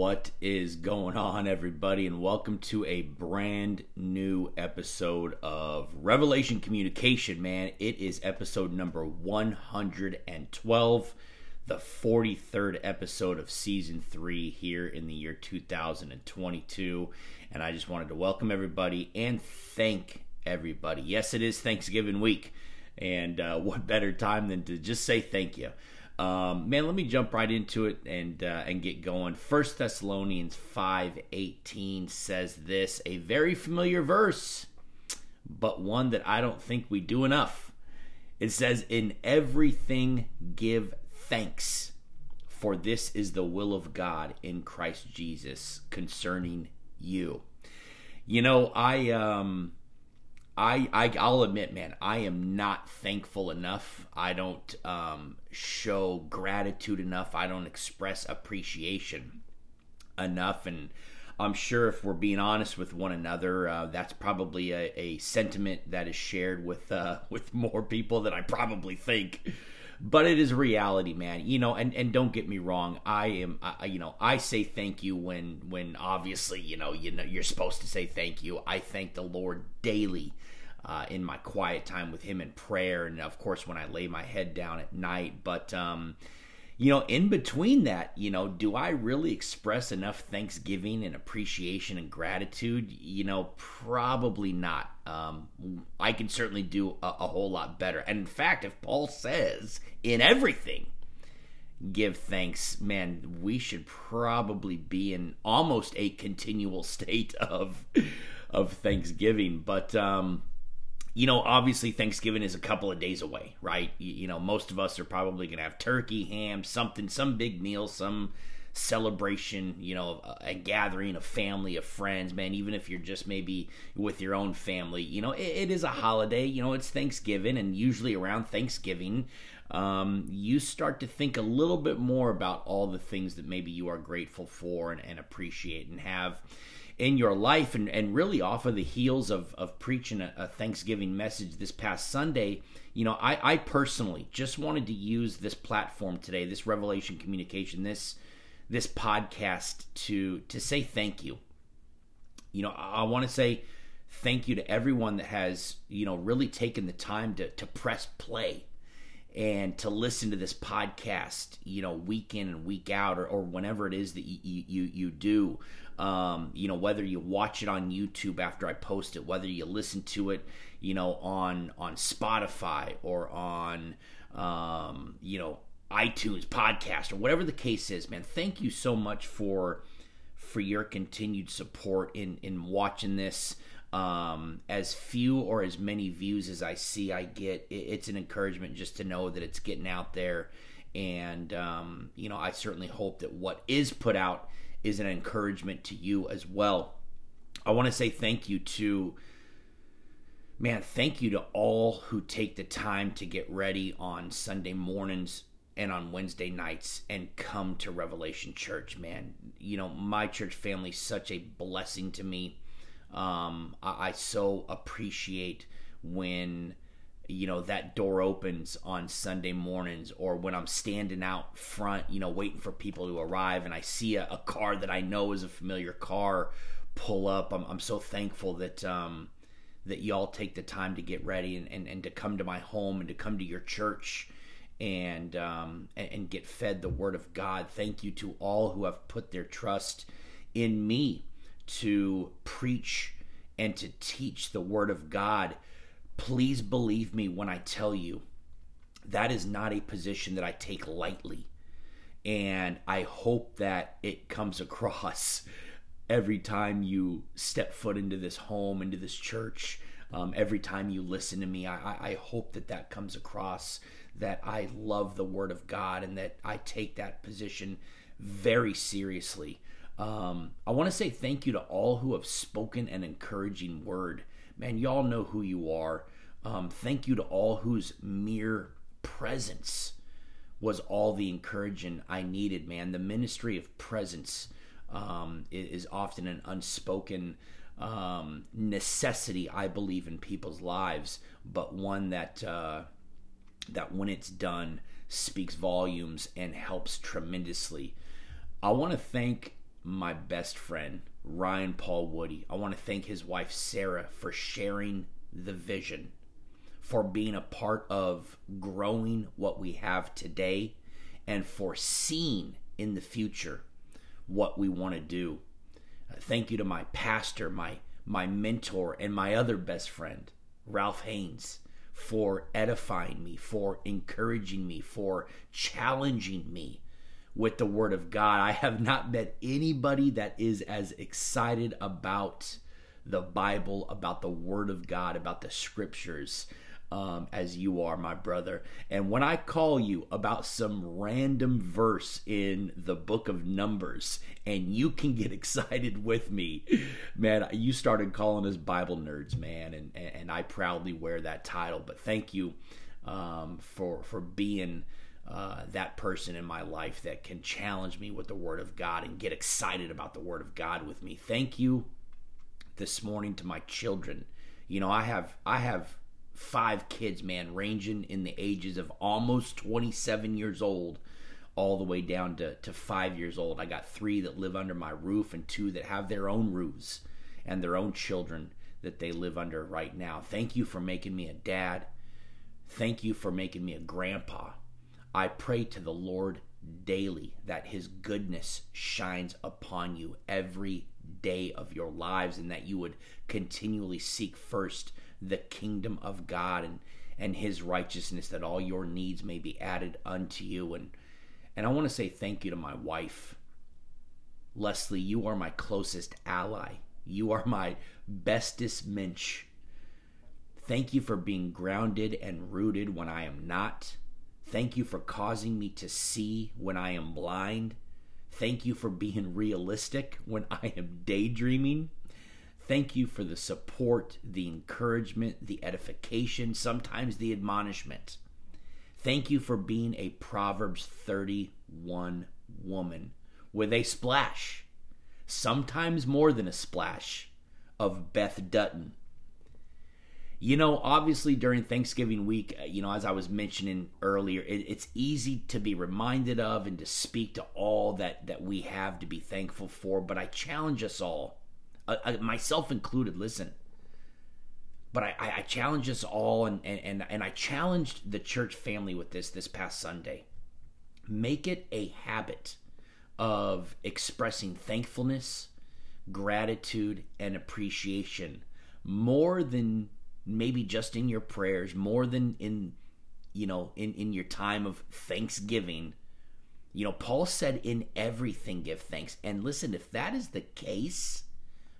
What is going on, everybody, and welcome to a brand new episode of Revelation Communication, man. It is episode number 112, the 43rd episode of season three here in the year 2022. And I just wanted to welcome everybody and thank everybody. Yes, it is Thanksgiving week, and uh, what better time than to just say thank you? Um, man, let me jump right into it and uh, and get going. First Thessalonians five eighteen says this, a very familiar verse, but one that I don't think we do enough. It says, "In everything give thanks, for this is the will of God in Christ Jesus concerning you." You know, I um I, I I'll admit, man, I am not thankful enough. I don't um, show gratitude enough. I don't express appreciation enough, and I'm sure if we're being honest with one another, uh, that's probably a, a, sentiment that is shared with uh, with more people than I probably think. But it is reality, man. You know, and, and don't get me wrong. I am, I, you know, I say thank you when when obviously, you know, you know, you're supposed to say thank you. I thank the Lord daily uh, in my quiet time with Him in prayer, and of course when I lay my head down at night. But um, you know, in between that, you know, do I really express enough thanksgiving and appreciation and gratitude? You know, probably not. Um, I can certainly do a, a whole lot better. And in fact, if Paul says in everything, give thanks, man, we should probably be in almost a continual state of of thanksgiving. But um, you know, obviously Thanksgiving is a couple of days away, right? You, you know, most of us are probably going to have turkey, ham, something, some big meal, some celebration, you know, a, a, gathering of family, of friends, man, even if you're just maybe with your own family, you know, it, it is a holiday, you know, it's Thanksgiving, and usually around Thanksgiving, um, you start to think a little bit more about all the things that maybe you are grateful for and, and appreciate and have in your life and, and really off of the heels of, of preaching a, a Thanksgiving message this past Sunday, you know, I, I personally just wanted to use this platform today, this revelation communication, this this podcast to to say thank you. You know, I, I want to say thank you to everyone that has, you know, really taken the time to to press play and to listen to this podcast, you know, week in and week out, or, or whenever it is that you you, you do. Um, you know, whether you watch it on YouTube after I post it, whether you listen to it, you know, on on Spotify or on um, you know iTunes podcast or whatever the case is, man. Thank you so much for for your continued support in in watching this. Um, as few or as many views as I see, I get. It's an encouragement just to know that it's getting out there, and um, you know, I certainly hope that what is put out is an encouragement to you as well. I want to say thank you to man, thank you to all who take the time to get ready on Sunday mornings and on Wednesday nights and come to Revelation Church, man. You know, my church family is such a blessing to me. Um, I, I so appreciate when you know that door opens on Sunday mornings or when I'm standing out front, you know, waiting for people to arrive and I see a, a car that I know is a familiar car pull up. I'm, I'm so thankful that um, that y'all take the time to get ready and, and, and to come to my home and to come to your church and, um, and and get fed the word of God. Thank you to all who have put their trust in me to preach and to teach the word of God please believe me when I tell you that is not a position that I take lightly. And I hope that it comes across every time you step foot into this home, into this church, um, every time you listen to me. I, I hope that that comes across that I love the Word of God and that I take that position very seriously. Um, I want to say thank you to all who have spoken an encouraging word man, y'all know who you are. Um, thank you to all whose mere presence was all the encouraging I needed, man. The ministry of presence um, is often an unspoken um, necessity, I believe, in people's lives, but one that uh, that when it's done speaks volumes and helps tremendously. I want to thank my best friend, Ryan Paul Woody. I want to thank his wife, Sarah, for sharing the vision, for being a part of growing what we have today, and for seeing in the future what we want to do. Uh, thank you to my pastor, my my mentor, and my other best friend, Ralph Haynes, for edifying me, for encouraging me, for challenging me with the Word of God. I have not met anybody that is as excited about the Bible, about the Word of God, about the Scriptures. Um, as you are, my brother. And when I call you about some random verse in the book of Numbers and you can get excited with me, man, you started calling us Bible nerds, man. And, and I proudly wear that title. But thank you um, for, for being uh, that person in my life that can challenge me with the Word of God and get excited about the Word of God with me. Thank you this morning to my children. You know, I have I have five kids, man, ranging in the ages of almost 27 years old all the way down to, to five years old. I got three that live under my roof and two that have their own roofs and their own children that they live under right now. Thank you for making me a dad. Thank you for making me a grandpa. I pray to the Lord daily that his goodness shines upon you every day of your lives and that you would continually seek first the kingdom of God and and his righteousness that all your needs may be added unto you. And and I want to say thank you to my wife. Leslie you are my closest ally. You are my bestest mensch. Thank you for being grounded and rooted when I am not. Thank you for causing me to see when I am blind. Thank you for being realistic when I am daydreaming. Thank you for the support, the encouragement, the edification, sometimes the admonishment. Thank you for being a Proverbs 31 woman with a splash, sometimes more than a splash, of Beth Dutton you know, obviously during Thanksgiving week, uh, you know, as I was mentioning earlier, it, it's easy to be reminded of and to speak to all that that we have to be thankful for. But I challenge us all, uh, uh myself included. Listen, but I, I, challenge us all, and, and and I challenged the church family with this this past Sunday. Make it a habit of expressing thankfulness, gratitude, and appreciation more than maybe just in your prayers more than in you know in in your time of thanksgiving you know paul said in everything give thanks and listen if that is the case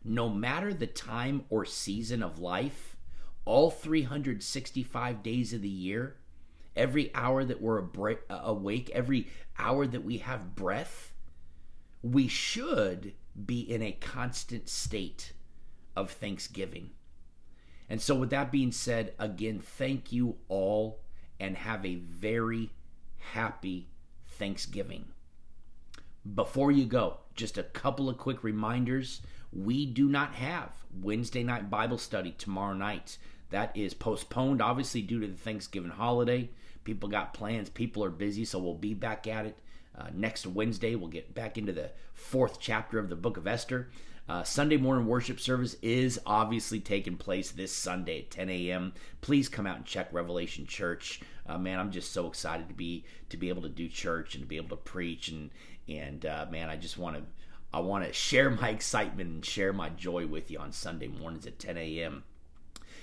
no matter the time or season of life all 365 days of the year every hour that we're uh, awake every hour that we have breath we should be in a constant state of thanksgiving and so, with that being said, again, thank you all and have a very happy Thanksgiving. Before you go, just a couple of quick reminders. We do not have Wednesday night Bible study tomorrow night. That is postponed, obviously, due to the Thanksgiving holiday. People got plans, people are busy, so we'll be back at it uh, next Wednesday. We'll get back into the fourth chapter of the book of Esther. Uh, Sunday morning worship service is obviously taking place this Sunday at 10 a.m. Please come out and check Revelation Church. Uh, man, I'm just so excited to be to be able to do church and to be able to preach and and uh, man, I just want to I want to share my excitement and share my joy with you on Sunday mornings at 10 a.m.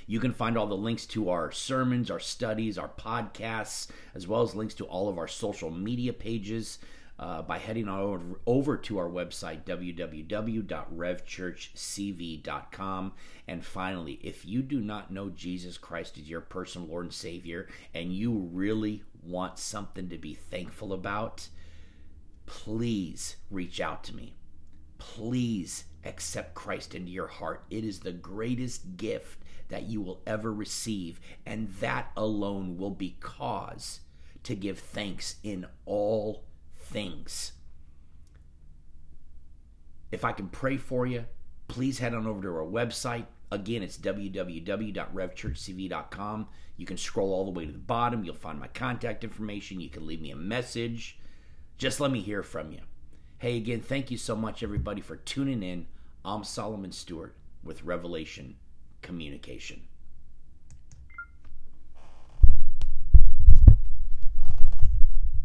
You can find all the links to our sermons, our studies, our podcasts, as well as links to all of our social media pages uh, by heading on over, over to our website, www.revchurchcv.com. And finally, if you do not know Jesus Christ as your personal Lord and Savior, and you really want something to be thankful about, please reach out to me. Please accept Christ into your heart. It is the greatest gift that you will ever receive, and that alone will be cause to give thanks in all things. If I can pray for you, please head on over to our website. Again, it's www.revchurchcv.com. You can scroll all the way to the bottom. You'll find my contact information. You can leave me a message. Just let me hear from you. Hey, again, thank you so much, everybody, for tuning in. I'm Solomon Stewart with Revelation Communication.